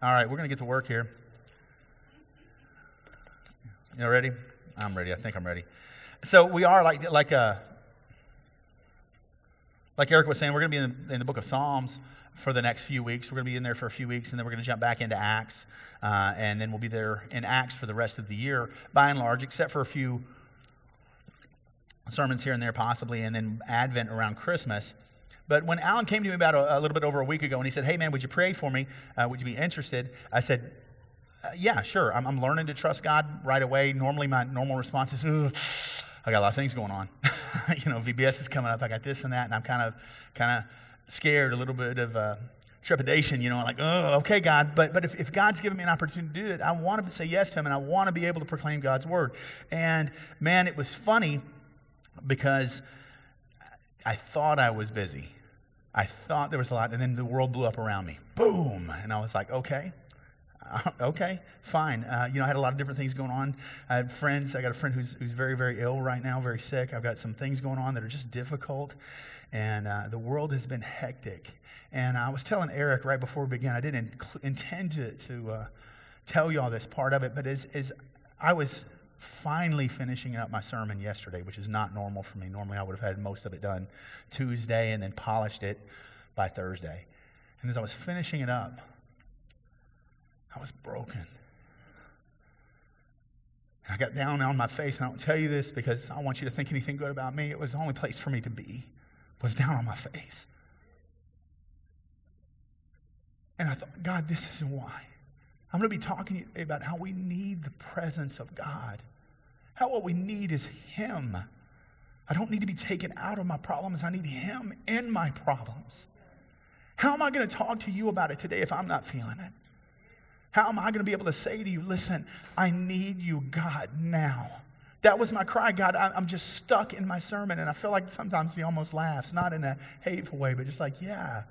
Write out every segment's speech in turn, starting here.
All right, we're going to get to work here. You know, ready? I'm ready. I think I'm ready. So we are like like uh, like Eric was saying, we're going to be in the, in the, book of Psalms for the next few weeks. We're going to be in there for a few weeks, and then we're going to jump back into Acts, uh, and then we'll be there in Acts for the rest of the year, by and large, except for a few sermons here and there, possibly, and then Advent around Christmas. But when Alan came to me about a, a, little bit over a week ago and he said, Hey, man, would you pray for me? Uh, would you be interested? I said, uh, Yeah, sure. I'm, I'm, learning to trust God right away. Normally, my normal response is, I got a lot of things going on. you know, VBS is coming up. I got this and that, and I'm kind of, kind of scared, a little bit of uh, trepidation. You know, like, oh, okay, God. But but if, if God's given me an opportunity to do it, I want to say yes to Him, and I want to be able to proclaim God's word. And man, it was funny because I thought I was busy. I thought there was a lot, and then the world blew up around me. Boom! And I was like, okay, uh, okay, fine. Uh, you know, I had a lot of different things going on. I had friends. I got a friend who's, who's very, very ill right now, very sick. I've got some things going on that are just difficult. And uh, the world has been hectic. And I was telling Eric right before we began, I didn't intend to, to uh, tell you all this part of it, but as, as I was finally finishing up my sermon yesterday, which is not normal for me. Normally, I would have had most of it done Tuesday and then polished it by Thursday. And as I was finishing it up, I was broken. I got down on my face, and I don't tell you this because I don't want you to think anything good about me. It was the only place for me to be, was down on my face. And I thought, God, this isn't why. I'm going to be talking to you about how we need the presence of God. How what we need is Him. I don't need to be taken out of my problems. I need Him in my problems. How am I going to talk to you about it today if I'm not feeling it? How am I going to be able to say to you, listen, I need you, God, now? That was my cry, God. I'm just stuck in my sermon. And I feel like sometimes he almost laughs, not in a hateful way, but just like, yeah,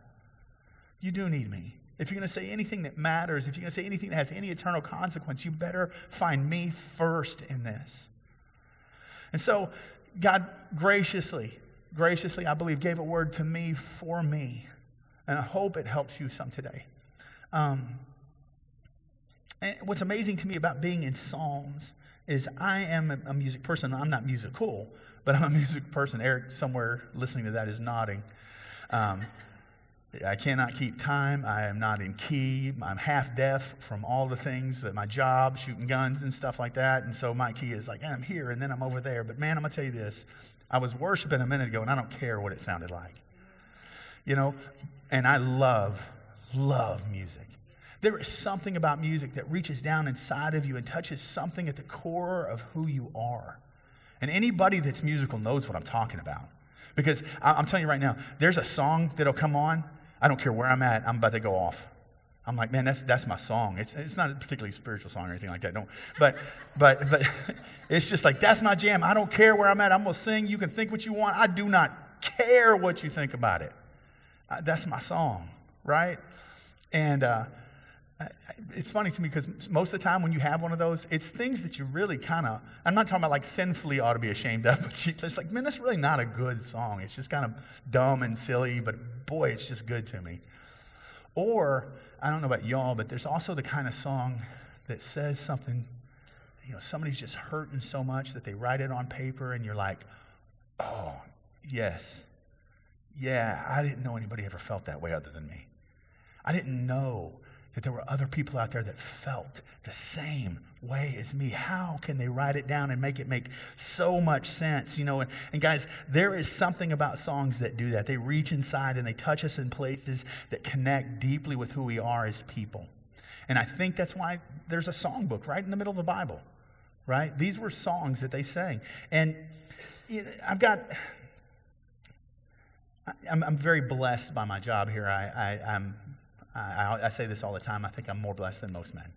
you do need me. If you're going to say anything that matters, if you're going to say anything that has any eternal consequence, you better find me first in this. And so, God graciously, graciously, I believe, gave a word to me for me. And I hope it helps you some today. Um, and what's amazing to me about being in Psalms is I am a music person. I'm not musical, but I'm a music person. Eric, somewhere listening to that, is nodding. Um, I cannot keep time. I am not in key. I'm half deaf from all the things that my job, shooting guns and stuff like that. And so my key is like, I'm here and then I'm over there. But man, I'm going to tell you this. I was worshiping a minute ago and I don't care what it sounded like. You know, and I love, love music. There is something about music that reaches down inside of you and touches something at the core of who you are. And anybody that's musical knows what I'm talking about. Because I'm telling you right now, there's a song that'll come on I don't care where I'm at, I'm about to go off. I'm like, man, that's, that's my song. It's, it's not a particularly spiritual song or anything like that. Don't, but, but, but it's just like, that's my jam. I don't care where I'm at. I'm going to sing. You can think what you want. I do not care what you think about it. Uh, that's my song, right? And uh, it's funny to me because most of the time when you have one of those, it's things that you really kind of, I'm not talking about like sinfully ought to be ashamed of, but it's like, man, that's really not a good song. It's just kind of dumb and silly, but boy, it's just good to me. Or, I don't know about y'all, but there's also the kind of song that says something, you know, somebody's just hurting so much that they write it on paper and you're like, oh, yes. Yeah, I didn't know anybody ever felt that way other than me. I didn't know that there were other people out there that felt the same way as me. How can they write it down and make it make so much sense? You know, and, and, guys, there is something about songs that do that. They reach inside and they touch us in places that connect deeply with who we are as people. And I think that's why there's a songbook right in the middle of the Bible, right? These were songs that they sang. And I've got. I'm, I'm very blessed by my job here. I, I'm I, I, say this all the time. I think I'm more blessed than most men.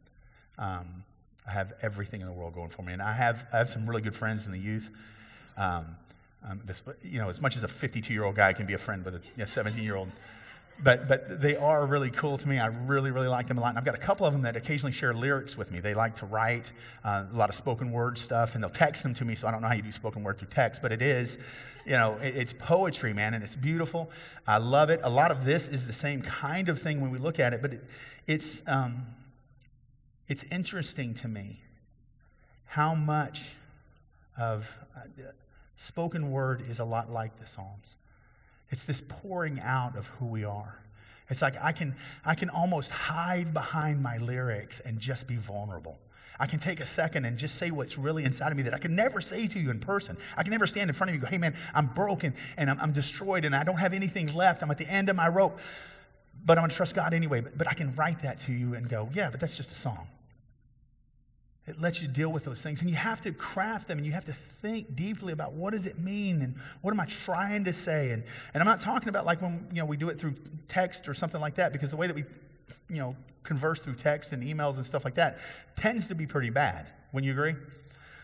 Um, I have everything in the world going for me, and I have I have some really good friends in the youth. Um, um, this, you know, as much as a 52 year old guy can be a friend with a 17 year old, but, but they are really cool to me. I really, really like them a lot. And I've got a couple of them that occasionally share lyrics with me. They like to write uh, a lot of spoken word stuff, and they'll text them to me. So I don't know how you do spoken word through text, but it is, you know, it, it's poetry, man, and it's beautiful. I love it. A lot of this is the same kind of thing when we look at it, but it, it's, um, it's interesting to me how much of uh, spoken word is a lot like the Psalms. It's this pouring out of who we are. It's like I can, I can almost hide behind my lyrics and just be vulnerable. I can take a second and just say what's really inside of me that I can never say to you in person. I can never stand in front of you and go, hey man, I'm broken and I'm, I'm destroyed and I don't have anything left. I'm at the end of my rope, but I'm going to trust God anyway. But, but I can write that to you and go, yeah, but that's just a song. It lets you deal with those things. And you have to craft them and you have to think deeply about what does it mean and what am I trying to say? And, and I'm not talking about like when you know, we do it through text or something like that, because the way that we you know, converse through text and emails and stuff like that tends to be pretty bad. Wouldn't you agree?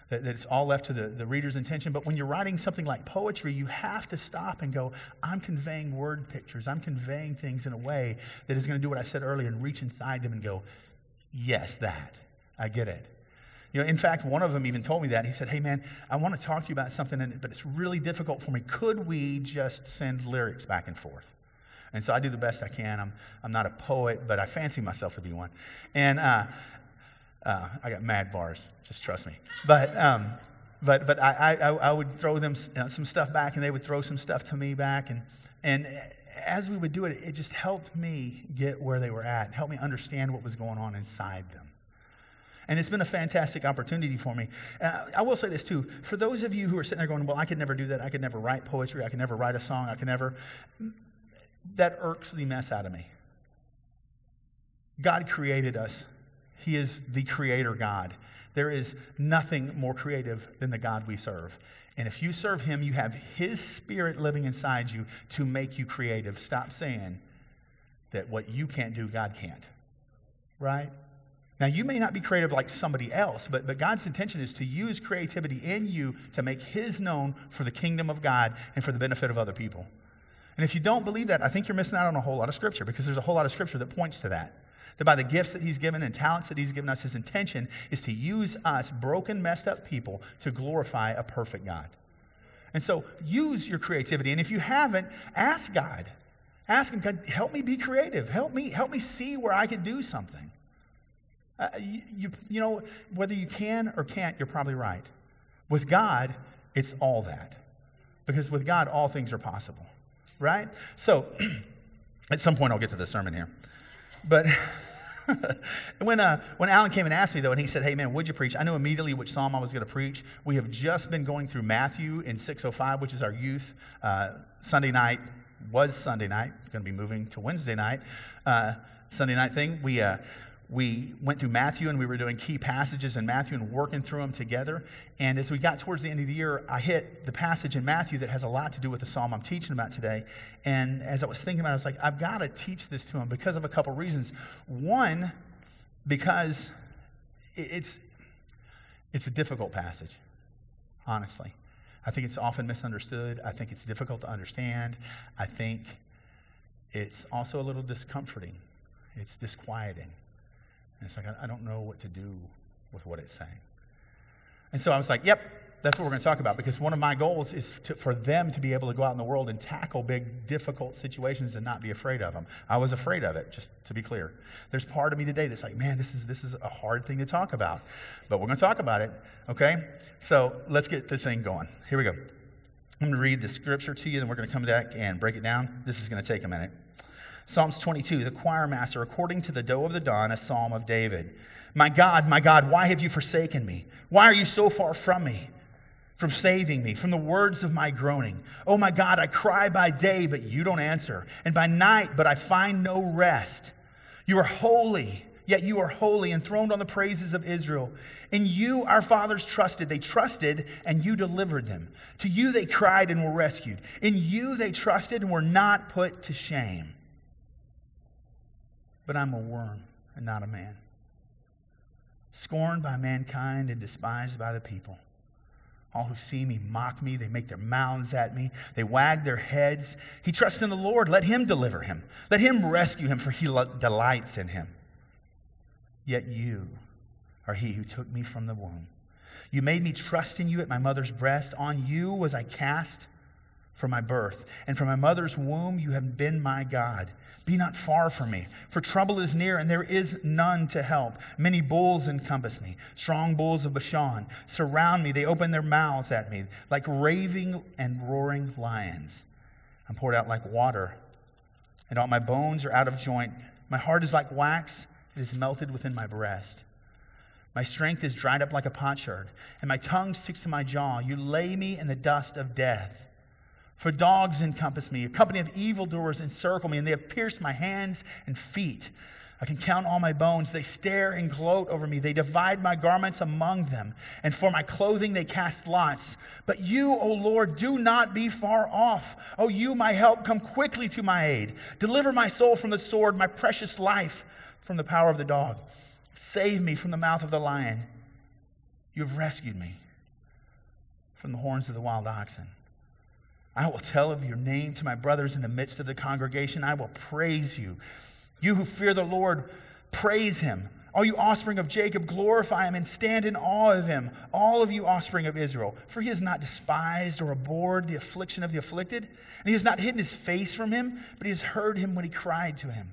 That, that it's all left to the, the reader's intention. But when you're writing something like poetry, you have to stop and go, I'm conveying word pictures. I'm conveying things in a way that is going to do what I said earlier and reach inside them and go, yes, that. I get it. You know, in fact, one of them even told me that. He said, Hey, man, I want to talk to you about something, but it's really difficult for me. Could we just send lyrics back and forth? And so I do the best I can. I'm, I'm not a poet, but I fancy myself to be one. And uh, uh, I got mad bars, just trust me. But, um, but, but I, I, I would throw them uh, some stuff back, and they would throw some stuff to me back. And, and as we would do it, it just helped me get where they were at, helped me understand what was going on inside them. And it's been a fantastic opportunity for me. Uh, I will say this too. For those of you who are sitting there going, well, I could never do that. I could never write poetry. I could never write a song. I could never. That irks the mess out of me. God created us, He is the creator God. There is nothing more creative than the God we serve. And if you serve Him, you have His Spirit living inside you to make you creative. Stop saying that what you can't do, God can't. Right? Now, you may not be creative like somebody else, but, but God's intention is to use creativity in you to make His known for the kingdom of God and for the benefit of other people. And if you don't believe that, I think you're missing out on a whole lot of scripture because there's a whole lot of scripture that points to that. That by the gifts that He's given and talents that He's given us, His intention is to use us, broken, messed up people, to glorify a perfect God. And so use your creativity. And if you haven't, ask God. Ask Him, God, help me be creative. Help me, help me see where I could do something. Uh, you, you, you know, whether you can or can't, you're probably right. With God, it's all that. Because with God, all things are possible, right? So, at some point, I'll get to the sermon here. But when, uh, when Alan came and asked me, though, and he said, Hey, man, would you preach? I knew immediately which psalm I was going to preach. We have just been going through Matthew in 605, which is our youth uh, Sunday night, was Sunday night. It's going to be moving to Wednesday night. Uh, Sunday night thing. We, uh, we went through Matthew and we were doing key passages in Matthew and working through them together. And as we got towards the end of the year, I hit the passage in Matthew that has a lot to do with the psalm I'm teaching about today. And as I was thinking about it, I was like, I've got to teach this to him because of a couple reasons. One, because it's, it's a difficult passage, honestly. I think it's often misunderstood. I think it's difficult to understand. I think it's also a little discomforting, it's disquieting. And it's like, I don't know what to do with what it's saying. And so I was like, yep, that's what we're going to talk about because one of my goals is to, for them to be able to go out in the world and tackle big, difficult situations and not be afraid of them. I was afraid of it, just to be clear. There's part of me today that's like, man, this is, this is a hard thing to talk about. But we're going to talk about it, okay? So let's get this thing going. Here we go. I'm going to read the scripture to you, then we're going to come back and break it down. This is going to take a minute. Psalms 22, the choir master, according to the doe of the dawn, a psalm of David. My God, my God, why have you forsaken me? Why are you so far from me? From saving me, from the words of my groaning. Oh my God, I cry by day, but you don't answer, and by night, but I find no rest. You are holy, yet you are holy, enthroned on the praises of Israel. In you our fathers trusted. They trusted, and you delivered them. To you they cried and were rescued. In you they trusted and were not put to shame but I'm a worm and not a man. Scorned by mankind and despised by the people. All who see me mock me. They make their mouths at me. They wag their heads. He trusts in the Lord. Let him deliver him. Let him rescue him, for he delights in him. Yet you are he who took me from the womb. You made me trust in you at my mother's breast. On you was I cast from my birth. And from my mother's womb you have been my God. Be not far from me, for trouble is near, and there is none to help. Many bulls encompass me, strong bulls of Bashan surround me. They open their mouths at me like raving and roaring lions. I'm poured out like water, and all my bones are out of joint. My heart is like wax, it is melted within my breast. My strength is dried up like a potsherd, and my tongue sticks to my jaw. You lay me in the dust of death. For dogs encompass me, a company of evildoers encircle me, and they have pierced my hands and feet. I can count all my bones. They stare and gloat over me. They divide my garments among them, and for my clothing they cast lots. But you, O Lord, do not be far off. O you, my help, come quickly to my aid. Deliver my soul from the sword, my precious life from the power of the dog. Save me from the mouth of the lion. You have rescued me from the horns of the wild oxen. I will tell of your name to my brothers in the midst of the congregation. I will praise you. You who fear the Lord, praise him. All you offspring of Jacob, glorify him and stand in awe of him, all of you offspring of Israel. For he has not despised or abhorred the affliction of the afflicted, and he has not hidden his face from him, but he has heard him when he cried to him.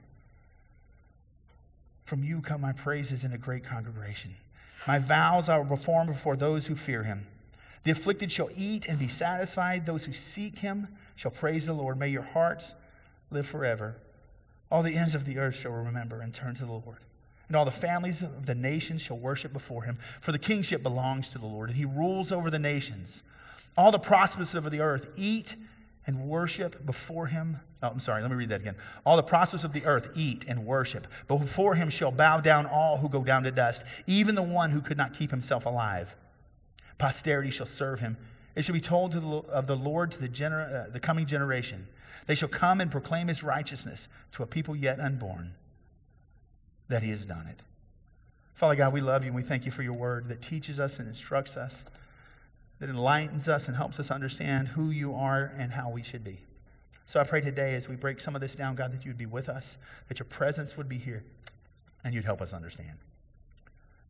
From you come my praises in a great congregation. My vows I will perform before those who fear him. The afflicted shall eat and be satisfied. Those who seek him shall praise the Lord. May your hearts live forever. All the ends of the earth shall remember and turn to the Lord. And all the families of the nations shall worship before him. For the kingship belongs to the Lord, and he rules over the nations. All the prosperous of the earth eat and worship before him. Oh, I'm sorry, let me read that again. All the prosperous of the earth eat and worship. Before him shall bow down all who go down to dust, even the one who could not keep himself alive. Posterity shall serve him. It shall be told the, of the Lord to the, gener- uh, the coming generation. They shall come and proclaim his righteousness to a people yet unborn, that he has done it. Father God, we love you and we thank you for your word that teaches us and instructs us, that enlightens us and helps us understand who you are and how we should be. So I pray today as we break some of this down, God, that you would be with us, that your presence would be here, and you'd help us understand.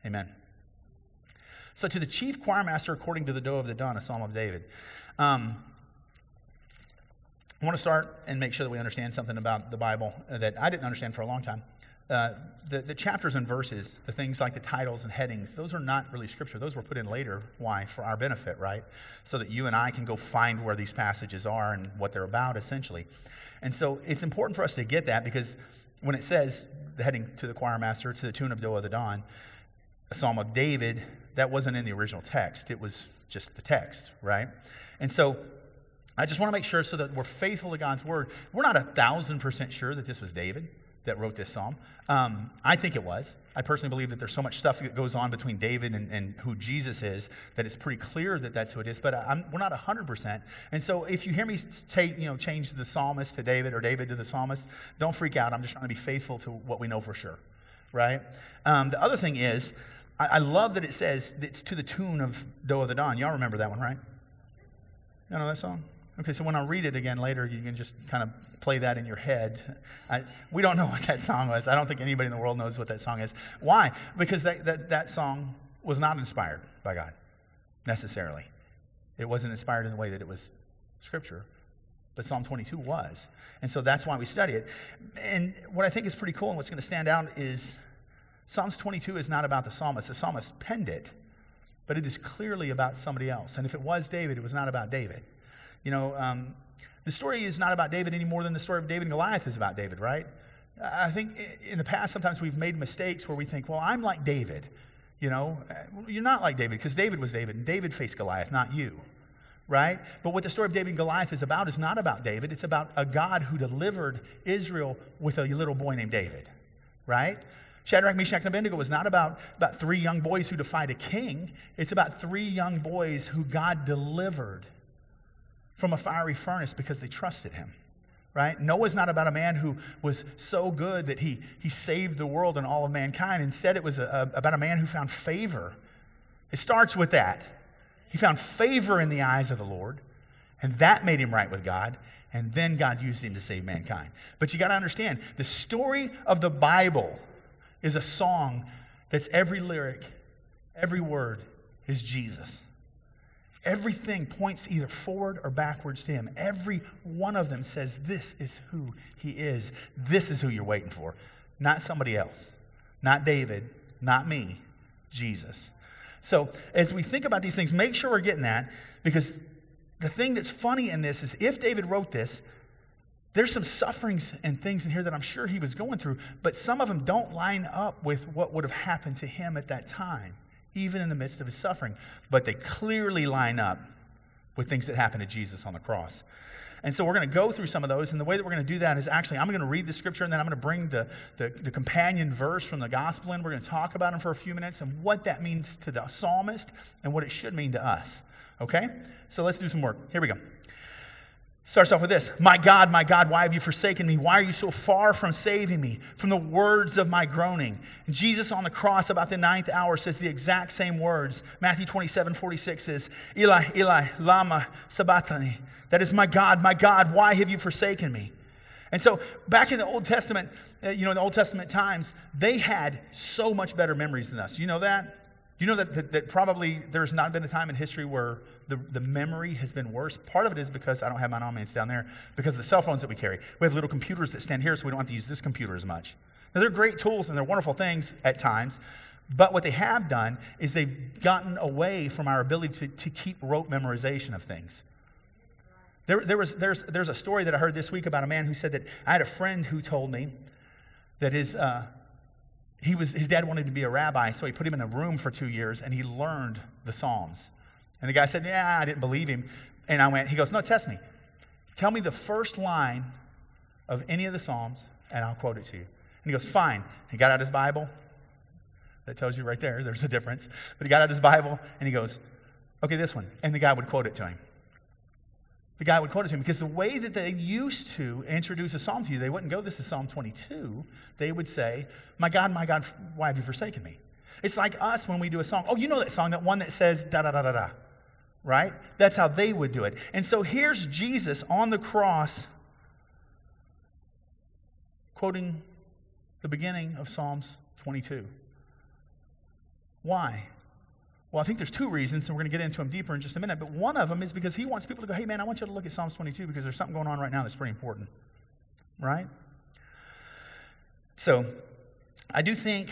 Amen. So, to the chief choir master, according to the Doe of the Dawn, a Psalm of David. Um, I want to start and make sure that we understand something about the Bible that I didn't understand for a long time. Uh, the, the chapters and verses, the things like the titles and headings, those are not really scripture. Those were put in later. Why? For our benefit, right? So that you and I can go find where these passages are and what they're about, essentially. And so it's important for us to get that because when it says the heading to the choir master, to the tune of of the Dawn, a psalm of David, that wasn't in the original text. It was just the text, right? And so I just want to make sure so that we're faithful to God's word. We're not a thousand percent sure that this was David that wrote this psalm. Um, I think it was. I personally believe that there's so much stuff that goes on between David and, and who Jesus is that it's pretty clear that that's who it is. But I'm, we're not 100%. And so if you hear me take, you know, change the psalmist to David or David to the psalmist, don't freak out. I'm just trying to be faithful to what we know for sure, right? Um, the other thing is, I, I love that it says it's to the tune of Doe of the Dawn. Y'all remember that one, right? You know that song? Okay, so when I read it again later, you can just kind of play that in your head. I, we don't know what that song was. I don't think anybody in the world knows what that song is. Why? Because that, that, that song was not inspired by God, necessarily. It wasn't inspired in the way that it was scripture, but Psalm 22 was. And so that's why we study it. And what I think is pretty cool and what's going to stand out is Psalms 22 is not about the psalmist. The psalmist penned it, but it is clearly about somebody else. And if it was David, it was not about David. You know, um, the story is not about David any more than the story of David and Goliath is about David, right? I think in the past, sometimes we've made mistakes where we think, well, I'm like David. You know, you're not like David because David was David and David faced Goliath, not you, right? But what the story of David and Goliath is about is not about David. It's about a God who delivered Israel with a little boy named David, right? Shadrach, Meshach, and Abednego was not about, about three young boys who defied a king. It's about three young boys who God delivered from a fiery furnace because they trusted him. Right? Noah's not about a man who was so good that he, he saved the world and all of mankind. Instead, it was a, a, about a man who found favor. It starts with that. He found favor in the eyes of the Lord, and that made him right with God. And then God used him to save mankind. But you got to understand the story of the Bible is a song that's every lyric, every word is Jesus. Everything points either forward or backwards to him. Every one of them says, This is who he is. This is who you're waiting for. Not somebody else, not David, not me, Jesus. So, as we think about these things, make sure we're getting that because the thing that's funny in this is if David wrote this, there's some sufferings and things in here that I'm sure he was going through, but some of them don't line up with what would have happened to him at that time even in the midst of his suffering. But they clearly line up with things that happened to Jesus on the cross. And so we're going to go through some of those. And the way that we're going to do that is actually, I'm going to read the scripture and then I'm going to bring the, the, the, companion verse from the gospel in. We're going to talk about them for a few minutes and what that means to the psalmist and what it should mean to us. Okay? So let's do some work. Here we go. Starts off with this My God, my God, why have you forsaken me? Why are you so far from saving me from the words of my groaning? And Jesus on the cross, about the ninth hour, says the exact same words. Matthew 27 46 says, Eli, Eli, Lama Sabachthani. That is, my God, my God, why have you forsaken me? And so, back in the Old Testament, uh, you know, in the Old Testament times, they had so much better memories than us. You know that? You know that, that, that, probably there's not been a time in history where the, the memory has been worse? Part of it is because I don't have my comments down there, because of the cell phones that we carry. We have little computers that stand here, so we don't have to use this computer as much. Now, they're great tools and they're wonderful things at times, but what they have done is they've gotten away from our ability to, to keep rote memorization of things. There, there was, there's, there's a story that I heard this week about a man who said that I had a friend who told me that his, uh, he was, his dad wanted to be a rabbi, so he put him in a room for two years and he learned the Psalms. And the guy said, Yeah, I didn't believe him. And I went, He goes, No, test me. Tell me the first line of any of the Psalms and I'll quote it to you. And he goes, Fine. He got out his Bible. That tells you right there, there's a difference. But he got out his Bible and he goes, Okay, this one. And the guy would quote it to him the guy would quote it to him because the way that they used to introduce a psalm to you, they wouldn't go, This is Psalm 22. They would say, My God, my God, why have you forsaken me? It's like us when we do a song. Oh, you know that song, that one that says da da da da da, right? That's how they would do it. And so here's Jesus on the cross quoting the beginning of Psalms 22. Why? Well, I think there's two reasons, and we're going to get into them deeper in just a minute. But one of them is because he wants people to go, hey, man, I want you to look at Psalms 22 because there's something going on right now that's pretty important. Right? So, I do think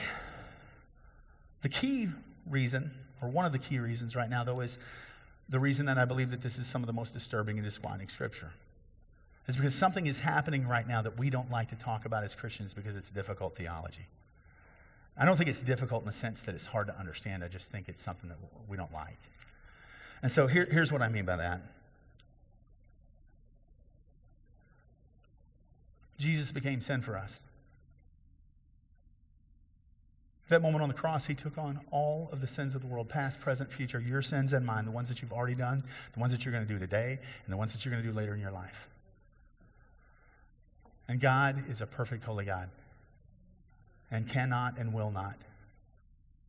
the key reason, or one of the key reasons right now, though, is the reason that I believe that this is some of the most disturbing and disquieting scripture. Is because something is happening right now that we don't like to talk about as Christians because it's difficult theology. I don't think it's difficult in the sense that it's hard to understand. I just think it's something that we don't like. And so here, here's what I mean by that Jesus became sin for us. That moment on the cross, he took on all of the sins of the world, past, present, future, your sins and mine, the ones that you've already done, the ones that you're going to do today, and the ones that you're going to do later in your life. And God is a perfect, holy God and cannot and will not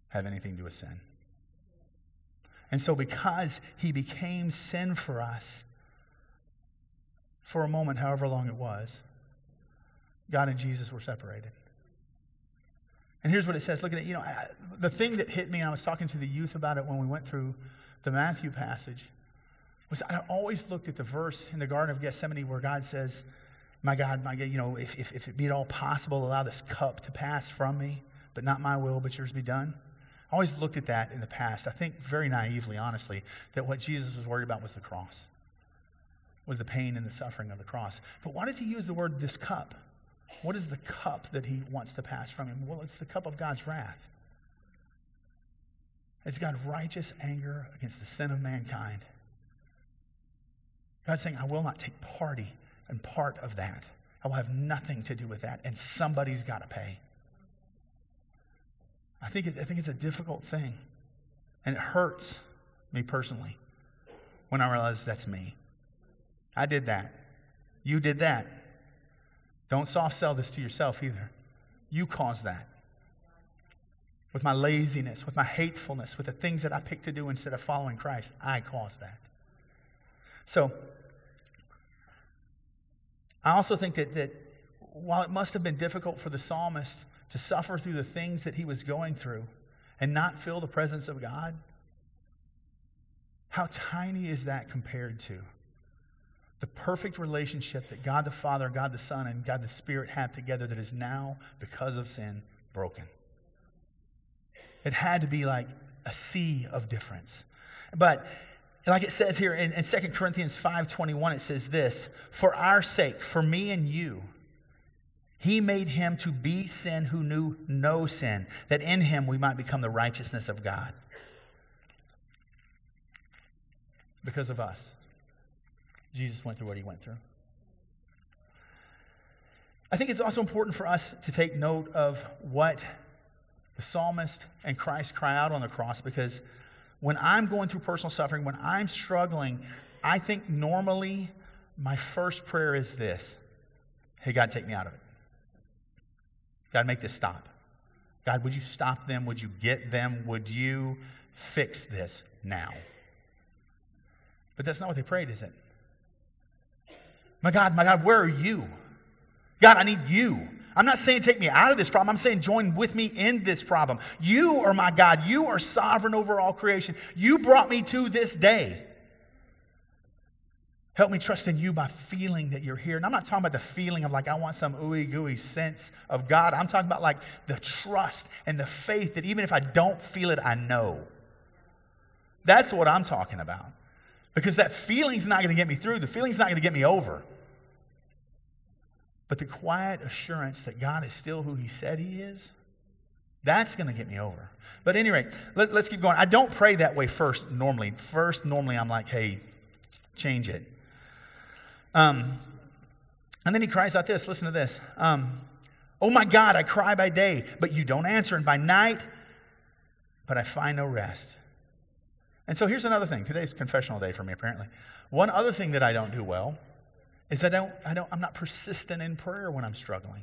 have anything to do with sin. And so, because he became sin for us, for a moment, however long it was, God and Jesus were separated. And here's what it says. Look at it. You know, the thing that hit me, and I was talking to the youth about it when we went through the Matthew passage, was I always looked at the verse in the Garden of Gethsemane where God says, my God, my God, you know, if, if, if it be at all possible, allow this cup to pass from me, but not my will, but yours be done. I always looked at that in the past. I think very naively, honestly, that what Jesus was worried about was the cross, was the pain and the suffering of the cross. But why does he use the word this cup? What is the cup that he wants to pass from him? Well, it's the cup of God's wrath. It's God's righteous anger against the sin of mankind. God's saying, I will not take party and part of that. I will have nothing to do with that, and somebody's got to pay. I think, I think it's a difficult thing, and it hurts me personally when I realize that's me. I did that. You did that. Don't soft sell this to yourself either. You caused that. with my laziness, with my hatefulness, with the things that I pick to do instead of following Christ. I caused that. So, I also think that, that while it must have been difficult for the psalmist to suffer through the things that he was going through and not feel the presence of God, how tiny is that compared to the perfect relationship that God the Father, God the Son, and God the Spirit have together that is now, because of sin, broken? It had to be like a sea of difference. But like it says here in, in 2 Corinthians 5:21, it says this: For our sake, for me and you, he made him to be sin who knew no sin, that in him we might become the righteousness of God. Because of us, Jesus went through what he went through. I think it's also important for us to take note of what the psalmist and Christ cry out on the cross because when I'm going through personal suffering, when I'm struggling, I think normally my first prayer is this Hey, God, take me out of it. God, make this stop. God, would you stop them? Would you get them? Would you fix this now? But that's not what they prayed, is it? My God, my God, where are you? God, I need you. I'm not saying take me out of this problem. I'm saying join with me in this problem. You are my God. You are sovereign over all creation. You brought me to this day. Help me trust in you by feeling that you're here. And I'm not talking about the feeling of like I want some ooey gooey sense of God. I'm talking about like the trust and the faith that even if I don't feel it, I know. That's what I'm talking about. Because that feeling's not going to get me through. The feeling's not going to get me over. But the quiet assurance that God is still who He said He is, that's going to get me over. But anyway, let, us keep going. I don't pray that way first, normally. First, normally, I'm like, hey, change it. Um, and then he cries out this listen to this. Um, oh my God, I cry by day, but you don't answer, and by night, but I find no rest. And so here's another thing. Today's confessional day for me, apparently. One other thing that I don't do well is I don't, I don't, I'm not persistent in prayer when I'm struggling.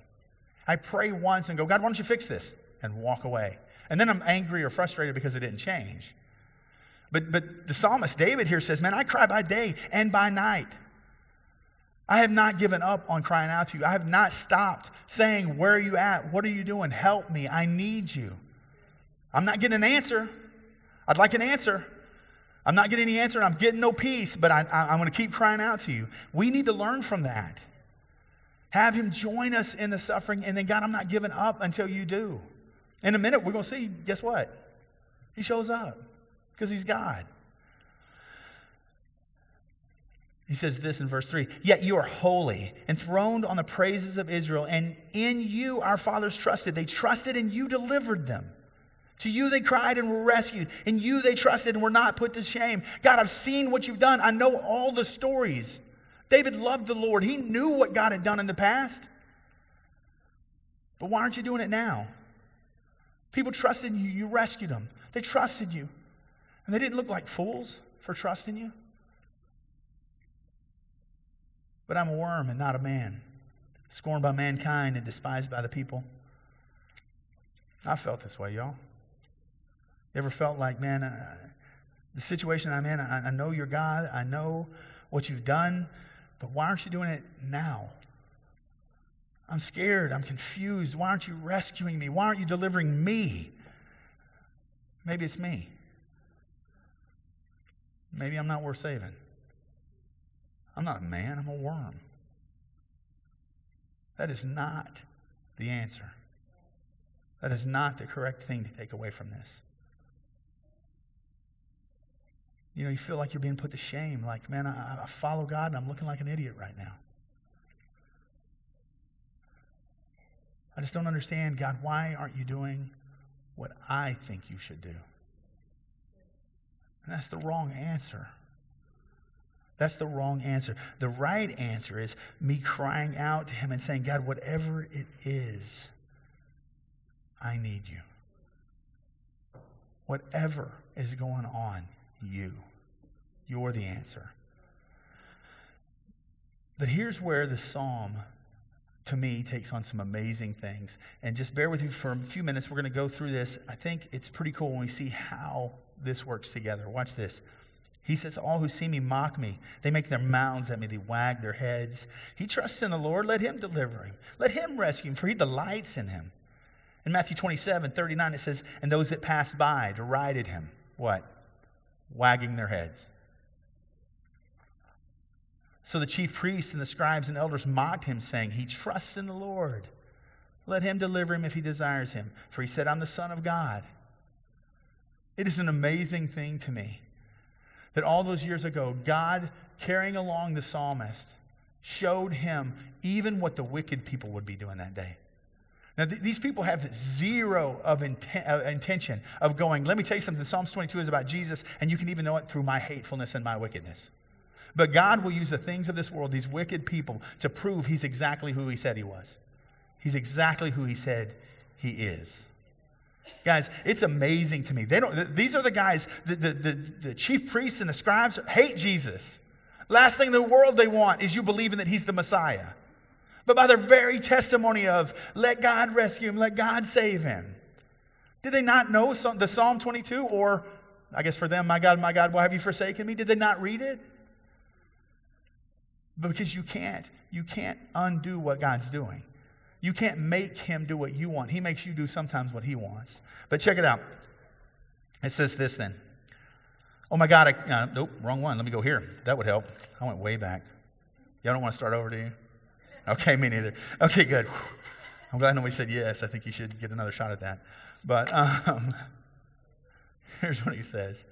I pray once and go, God, why don't you fix this? And walk away. And then I'm angry or frustrated because it didn't change. But, but the psalmist David here says, Man, I cry by day and by night. I have not given up on crying out to you. I have not stopped saying, Where are you at? What are you doing? Help me. I need you. I'm not getting an answer. I'd like an answer. I'm not getting any answer and I'm getting no peace, but I, I, I'm going to keep crying out to you. We need to learn from that. Have Him join us in the suffering, and then, God, I'm not giving up until you do. In a minute, we're going to see, guess what? He shows up because He's God. He says this in verse 3 Yet you are holy, enthroned on the praises of Israel, and in you our fathers trusted. They trusted and you delivered them. To you they cried and were rescued. In you they trusted and were not put to shame. God, I've seen what you've done. I know all the stories. David loved the Lord. He knew what God had done in the past. But why aren't you doing it now? People trusted you. You rescued them. They trusted you. And they didn't look like fools for trusting you. But I'm a worm and not a man, scorned by mankind and despised by the people. I felt this way, y'all. Ever felt like, man, uh, the situation I'm in, I, I know you're God, I know what you've done, but why aren't you doing it now? I'm scared. I'm confused. Why aren't you rescuing me? Why aren't you delivering me? Maybe it's me. Maybe I'm not worth saving. I'm not a man, I'm a worm. That is not the answer. That is not the correct thing to take away from this. You know, you feel like you're being put to shame. Like, man, I, I follow God and I'm looking like an idiot right now. I just don't understand, God, why aren't you doing what I think you should do? And that's the wrong answer. That's the wrong answer. The right answer is me crying out to Him and saying, God, whatever it is, I need you. Whatever is going on, you. You're the answer. But here's where the psalm to me, takes on some amazing things. And just bear with me for a few minutes. We're going to go through this. I think it's pretty cool when we see how this works together. Watch this. He says, All who see me mock me. They make their mouths at me. They wag their heads. He trusts in the Lord. Let him deliver him. Let him rescue him, for he delights in him. In Matthew 27, 39, it says, And those that passed by derided him. What? Wagging their heads. So the chief priests and the scribes and elders mocked him, saying, He trusts in the Lord. Let him deliver him if he desires him. For he said, I'm the Son of God. It is an amazing thing to me that all those years ago, God, carrying along the psalmist, showed him even what the wicked people would be doing that day. Now, th- these people have zero of inten- uh, intention of going, let me tell you something. Psalms 22 is about Jesus, and you can even know it through my hatefulness and my wickedness. But God will use the things of this world, these wicked people, to prove he's exactly who he said he was. He's exactly who he said he is. Guys, it's amazing to me. They don't, these are the guys, the, the, the, the chief priests and the scribes hate Jesus. Last thing in the world they want is you believing that he's the Messiah. But by their very testimony of, let God rescue him, let God save him. Did they not know the Psalm 22? Or, I guess for them, my God, my God, why have you forsaken me? Did they not read it? Because you can't, you can't undo what God's doing. You can't make him do what you want. He makes you do sometimes what he wants. But check it out. It says this then. Oh my God, I, uh, nope, wrong one. Let me go here. That would help. I went way back. Y'all don't want to start over, do you? Okay, me neither. Okay, good. I'm glad nobody said yes. I think you should get another shot at that. But um, here's what he says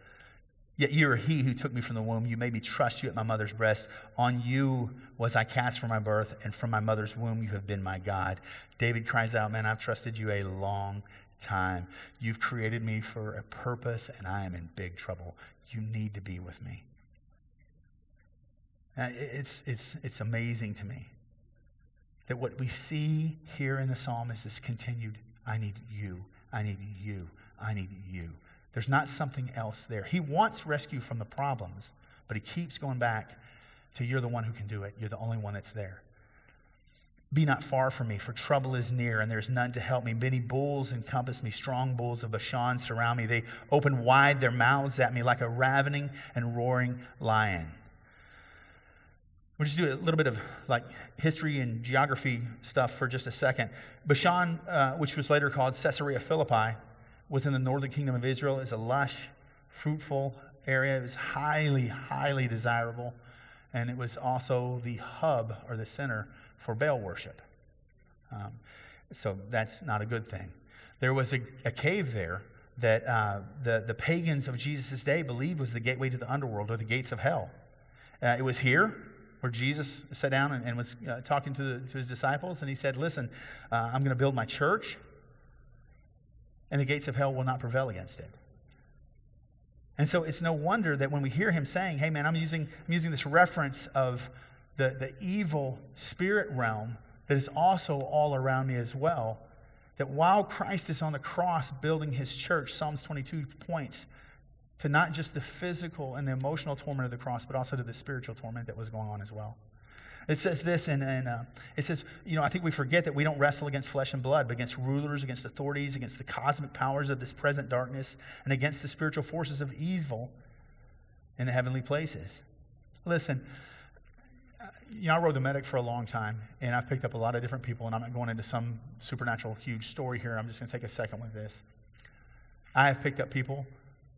Yet you are he who took me from the womb. You made me trust you at my mother's breast. On you was I cast from my birth, and from my mother's womb you have been my God. David cries out, Man, I've trusted you a long time. You've created me for a purpose, and I am in big trouble. You need to be with me. Uh, it's, it's, it's amazing to me that what we see here in the psalm is this continued I need you, I need you, I need you. There's not something else there. He wants rescue from the problems, but he keeps going back to you're the one who can do it. You're the only one that's there. Be not far from me, for trouble is near, and there's none to help me. Many bulls encompass me, strong bulls of Bashan surround me. They open wide their mouths at me like a ravening and roaring lion. We'll just do a little bit of like history and geography stuff for just a second. Bashan, uh, which was later called Caesarea Philippi, was in the northern kingdom of Israel. It's a lush, fruitful area. It was highly, highly desirable. And it was also the hub or the center for Baal worship. Um, so that's not a good thing. There was a, a cave there that uh, the, the pagans of Jesus' day believed was the gateway to the underworld or the gates of hell. Uh, it was here where Jesus sat down and, and was uh, talking to, the, to his disciples, and he said, Listen, uh, I'm going to build my church and the gates of hell will not prevail against it. And so it's no wonder that when we hear him saying, hey man, I'm using, I'm using this reference of the, the evil spirit realm that is also all around me as well, that while Christ is on the cross building his church, Psalms 22 points to not just the physical and the emotional torment of the cross, but also to the spiritual torment that was going on as well. It says this, and, uh, it says, you know, I think we forget that we don't wrestle against flesh and blood, but against rulers, against authorities, against the cosmic powers of this present darkness, and against the spiritual forces of evil in the heavenly places. Listen, you know, I rode the medic for a long time, and I've picked up a lot of different people, and I'm not going into some supernatural huge story here. I'm just going to take a second with this. I have picked up people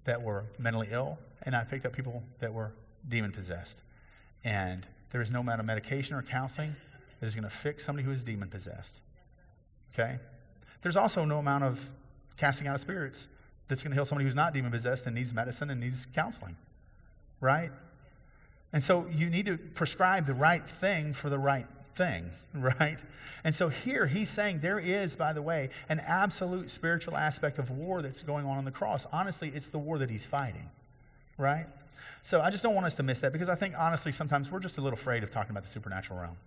that were mentally ill, and I've picked up people that were demon possessed. And there is no amount of medication or counseling that is going to fix somebody who is demon possessed. Okay? There's also no amount of casting out of spirits that's going to heal somebody who's not demon possessed and needs medicine and needs counseling. Right? And so you need to prescribe the right thing for the right thing, right? And so here he's saying there is, by the way, an absolute spiritual aspect of war that's going on on the cross. Honestly, it's the war that he's fighting, right? So I just don't want us to miss that because I think, honestly, sometimes we're just a little afraid of talking about the supernatural realm.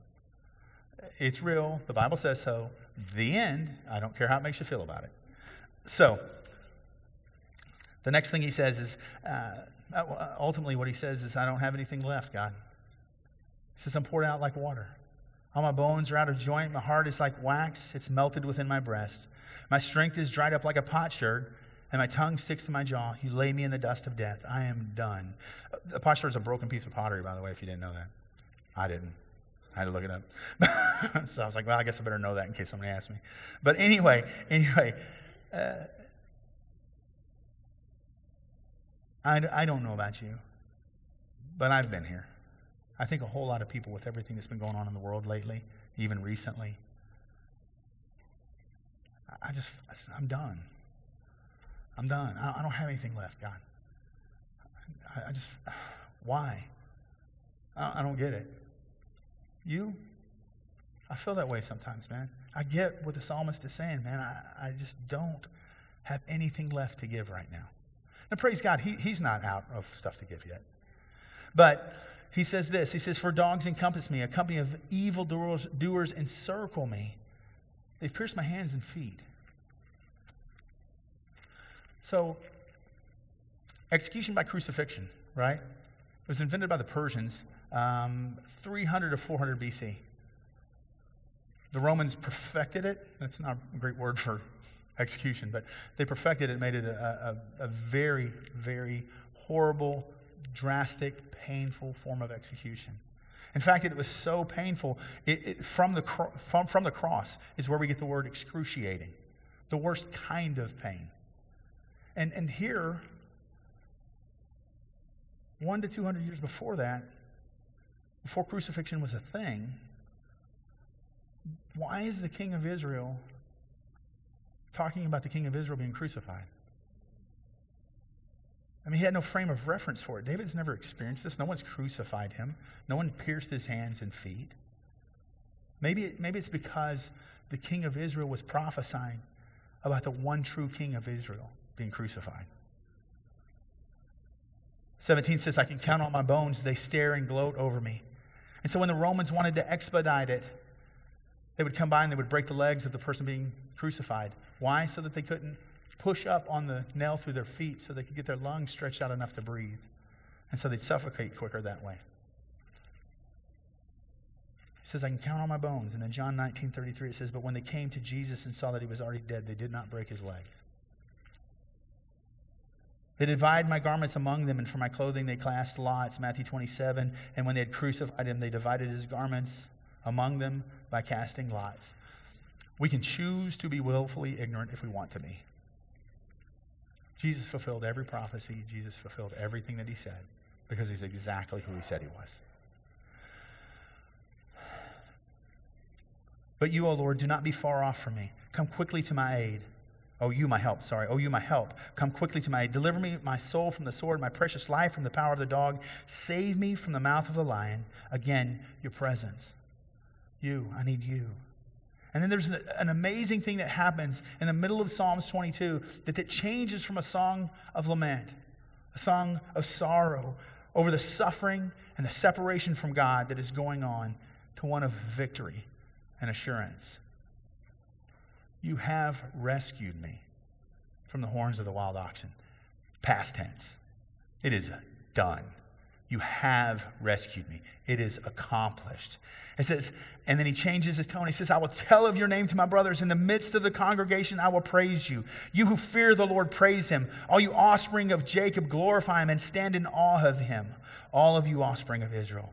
It's real. The Bible says so. The end, I don't care how it makes you feel about it. So, the next thing he says is uh, ultimately what he says is, I don't have anything left, God. He says, I'm poured out like water. All my bones are out of joint. My heart is like wax, it's melted within my breast. My strength is dried up like a potsherd, and my tongue sticks to my jaw. You lay me in the dust of death. I am done. A potsherd is a broken piece of pottery, by the way, if you didn't know that. I didn't. I had to look it up. so I was like, well, I guess I better know that in case somebody asks me. But anyway, anyway, uh, I, I don't know about you, but I've been here. I think a whole lot of people with everything that's been going on in the world lately, even recently. I just, I'm done. I'm done. I don't have anything left, God. I just, why? I don't get it. You? I feel that way sometimes, man. I get what the psalmist is saying, man. I, I just don't have anything left to give right now. And praise God, he, he's not out of stuff to give yet. But he says this He says, For dogs encompass me, a company of evil doers encircle me. They've pierced my hands and feet. So, execution by crucifixion, right? It was invented by the Persians um, 300 to 400 BC. The Romans perfected it. That's not a great word for execution, but they perfected it, made it a, a, a very, very horrible, drastic, painful form of execution. In fact, it was so painful, it, it, from, the, from, from the cross is where we get the word excruciating, the worst kind of pain. And, and here, one to 200 years before that, before crucifixion was a thing, why is the king of Israel talking about the king of Israel being crucified? I mean, he had no frame of reference for it. David's never experienced this. No one's crucified him, no one pierced his hands and feet. Maybe, maybe it's because the king of Israel was prophesying about the one true king of Israel being crucified. 17 says, I can count on my bones. They stare and gloat over me. And so when the Romans wanted to expedite it, they would come by and they would break the legs of the person being crucified. Why? So that they couldn't push up on the nail through their feet so they could get their lungs stretched out enough to breathe. And so they'd suffocate quicker that way. He says, I can count on my bones. And in John 19 33, it says, But when they came to Jesus and saw that he was already dead, they did not break his legs. They divided my garments among them, and for my clothing they cast lots. Matthew 27. And when they had crucified him, they divided his garments among them by casting lots. We can choose to be willfully ignorant if we want to be. Jesus fulfilled every prophecy, Jesus fulfilled everything that he said because he's exactly who he said he was. But you, O Lord, do not be far off from me. Come quickly to my aid. Oh, you, my help. Sorry. Oh, you, my help. Come quickly to my. Deliver me, my soul, from the sword, my precious life from the power of the dog. Save me from the mouth of the lion. Again, your presence. You. I need you. And then there's an amazing thing that happens in the middle of Psalms 22 that it changes from a song of lament, a song of sorrow over the suffering and the separation from God that is going on, to one of victory and assurance. You have rescued me from the horns of the wild oxen. Past tense. It is done. You have rescued me. It is accomplished. It says, and then he changes his tone. He says, I will tell of your name to my brothers. In the midst of the congregation, I will praise you. You who fear the Lord, praise him. All you offspring of Jacob, glorify him and stand in awe of him. All of you offspring of Israel.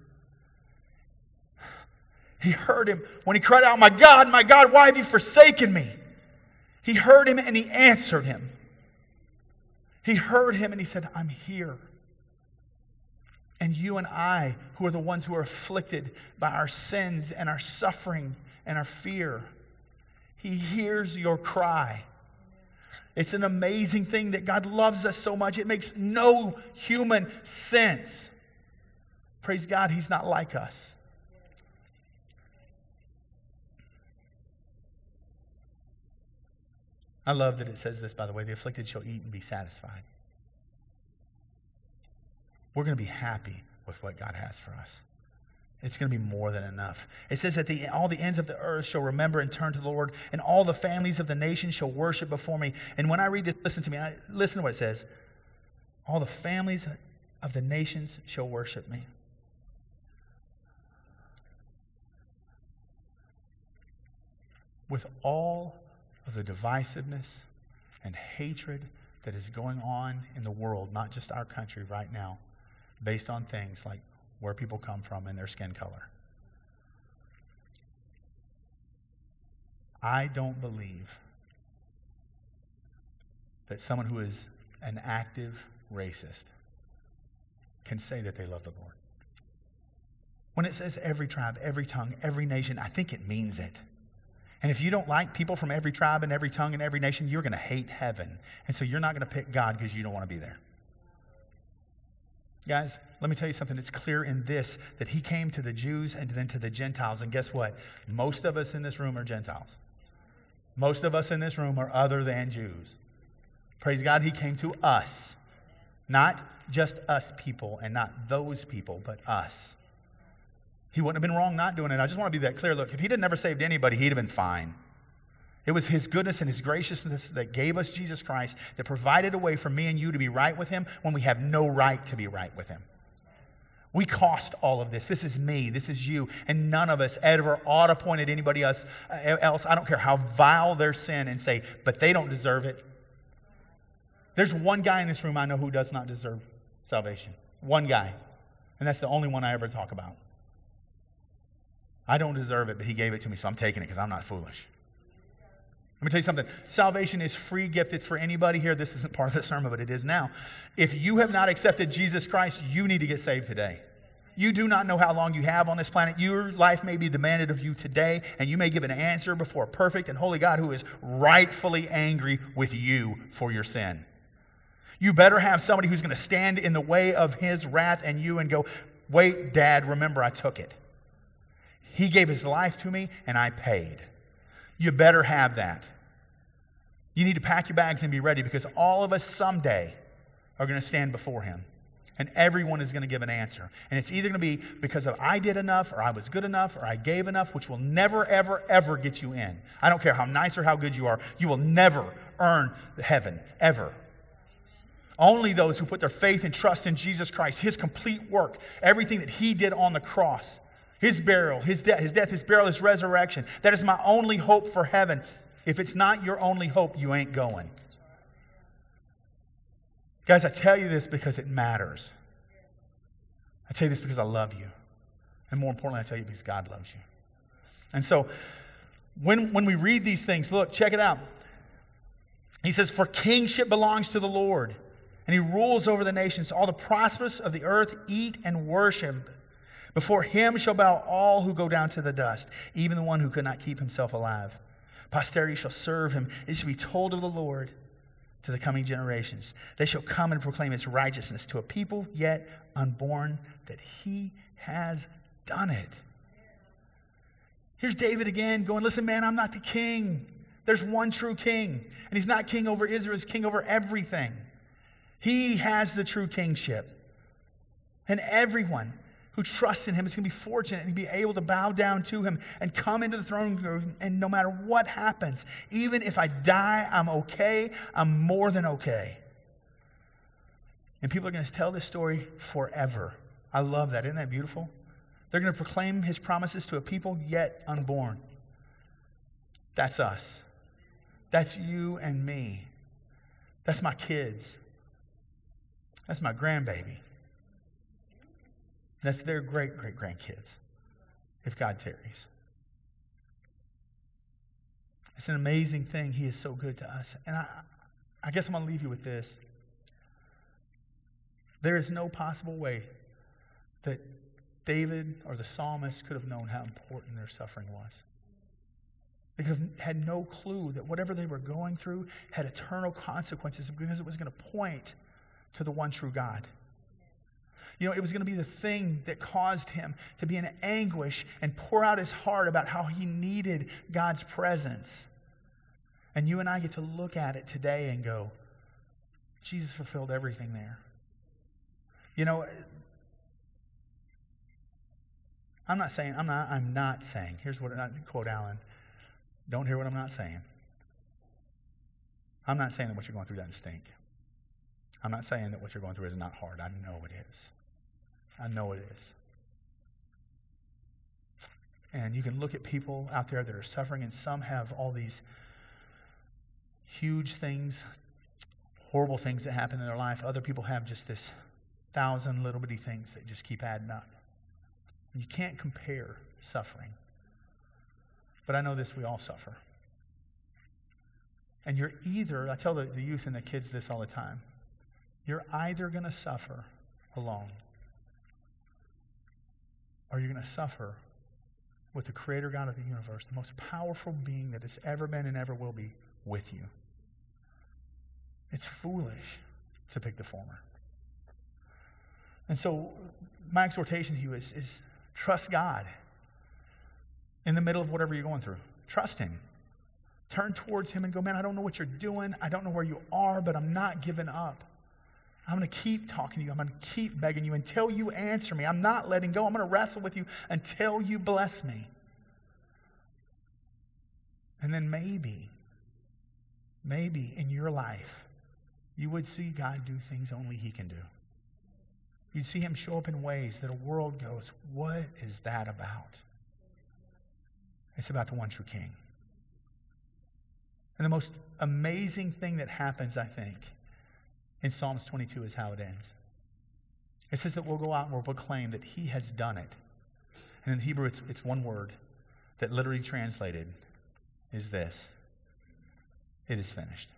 he heard him when he cried out, My God, my God, why have you forsaken me? He heard him and he answered him. He heard him and he said, I'm here. And you and I, who are the ones who are afflicted by our sins and our suffering and our fear, he hears your cry. It's an amazing thing that God loves us so much. It makes no human sense. Praise God, He's not like us. I love that it says this, by the way the afflicted shall eat and be satisfied. We're going to be happy with what God has for us. It's going to be more than enough. It says that the, all the ends of the earth shall remember and turn to the Lord, and all the families of the nations shall worship before me. And when I read this, listen to me. I, listen to what it says. All the families of the nations shall worship me. With all of the divisiveness and hatred that is going on in the world, not just our country right now, based on things like where people come from and their skin color. I don't believe that someone who is an active racist can say that they love the Lord. When it says every tribe, every tongue, every nation, I think it means it. And if you don't like people from every tribe and every tongue and every nation, you're going to hate heaven. And so you're not going to pick God because you don't want to be there. Guys, let me tell you something. It's clear in this that he came to the Jews and then to the Gentiles. And guess what? Most of us in this room are Gentiles. Most of us in this room are other than Jews. Praise God, he came to us. Not just us people and not those people, but us. He wouldn't have been wrong not doing it. I just want to be that clear. Look, if he'd never saved anybody, he'd have been fine. It was his goodness and his graciousness that gave us Jesus Christ, that provided a way for me and you to be right with him when we have no right to be right with him. We cost all of this. This is me. This is you. And none of us ever ought to point at anybody else. Uh, else. I don't care how vile their sin and say, but they don't deserve it. There's one guy in this room I know who does not deserve salvation. One guy. And that's the only one I ever talk about. I don't deserve it, but he gave it to me, so I'm taking it because I'm not foolish. Let me tell you something. Salvation is free gift. It's for anybody here. This isn't part of the sermon, but it is now. If you have not accepted Jesus Christ, you need to get saved today. You do not know how long you have on this planet. Your life may be demanded of you today, and you may give an answer before a perfect and holy God who is rightfully angry with you for your sin. You better have somebody who's going to stand in the way of his wrath and you and go, Wait, Dad, remember I took it. He gave his life to me, and I paid. You better have that. You need to pack your bags and be ready because all of us someday are going to stand before him. And everyone is going to give an answer. And it's either going to be because of I did enough, or I was good enough, or I gave enough, which will never, ever, ever get you in. I don't care how nice or how good you are, you will never earn heaven, ever. Only those who put their faith and trust in Jesus Christ, his complete work, everything that he did on the cross, his burial, his death, his death, his burial, his resurrection. That is my only hope for heaven. If it's not your only hope, you ain't going. Guys, I tell you this because it matters. I tell you this because I love you. And more importantly, I tell you because God loves you. And so, when, when we read these things, look, check it out. He says, For kingship belongs to the Lord, and he rules over the nations. All the prosperous of the earth eat and worship before him shall bow all who go down to the dust, even the one who could not keep himself alive. Posterity shall serve him. It shall be told of the Lord to the coming generations. They shall come and proclaim his righteousness to a people yet unborn, that he has done it. Here's David again going, Listen, man, I'm not the king. There's one true king. And he's not king over Israel, he's king over everything. He has the true kingship. And everyone, who trusts in him is going to be fortunate and be able to bow down to him and come into the throne room. And no matter what happens, even if I die, I'm okay. I'm more than okay. And people are going to tell this story forever. I love that. Isn't that beautiful? They're going to proclaim his promises to a people yet unborn. That's us. That's you and me. That's my kids. That's my grandbaby. That's their great great grandkids, if God tarries. It's an amazing thing. He is so good to us. And I, I guess I'm going to leave you with this. There is no possible way that David or the psalmist could have known how important their suffering was. They could have had no clue that whatever they were going through had eternal consequences because it was going to point to the one true God. You know, it was going to be the thing that caused him to be in anguish and pour out his heart about how he needed God's presence. And you and I get to look at it today and go, Jesus fulfilled everything there. You know, I'm not saying, I'm not, I'm not saying, here's what I quote Alan. Don't hear what I'm not saying. I'm not saying that what you're going through doesn't stink. I'm not saying that what you're going through is not hard. I know it is. I know it is. And you can look at people out there that are suffering, and some have all these huge things, horrible things that happen in their life. Other people have just this thousand little bitty things that just keep adding up. You can't compare suffering. But I know this we all suffer. And you're either, I tell the, the youth and the kids this all the time, you're either going to suffer alone or you're going to suffer with the creator God of the universe, the most powerful being that has ever been and ever will be with you. It's foolish to pick the former. And so, my exhortation to you is, is trust God in the middle of whatever you're going through. Trust Him. Turn towards Him and go, man, I don't know what you're doing. I don't know where you are, but I'm not giving up. I'm going to keep talking to you. I'm going to keep begging you until you answer me. I'm not letting go. I'm going to wrestle with you until you bless me. And then maybe, maybe in your life, you would see God do things only He can do. You'd see Him show up in ways that a world goes, What is that about? It's about the one true King. And the most amazing thing that happens, I think, in Psalms 22 is how it ends. It says that we'll go out and we'll proclaim that He has done it. And in Hebrew, it's, it's one word that literally translated is this it is finished.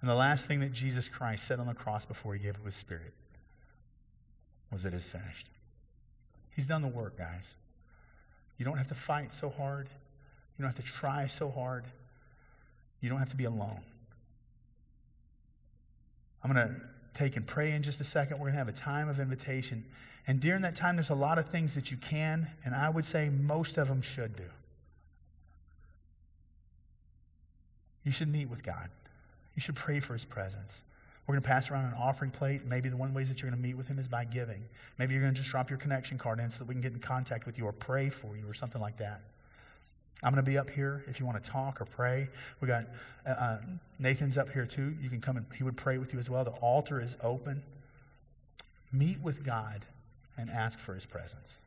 And the last thing that Jesus Christ said on the cross before he gave up his spirit was, It is finished. He's done the work, guys. You don't have to fight so hard. You don't have to try so hard. You don't have to be alone. I'm going to take and pray in just a second. We're going to have a time of invitation. And during that time, there's a lot of things that you can, and I would say most of them should do. You should meet with God. You should pray for his presence. We're going to pass around an offering plate. Maybe the one ways that you're going to meet with him is by giving. Maybe you're going to just drop your connection card in so that we can get in contact with you or pray for you or something like that. I'm going to be up here if you want to talk or pray. We got uh, uh, Nathan's up here too. You can come and he would pray with you as well. The altar is open. Meet with God and ask for his presence.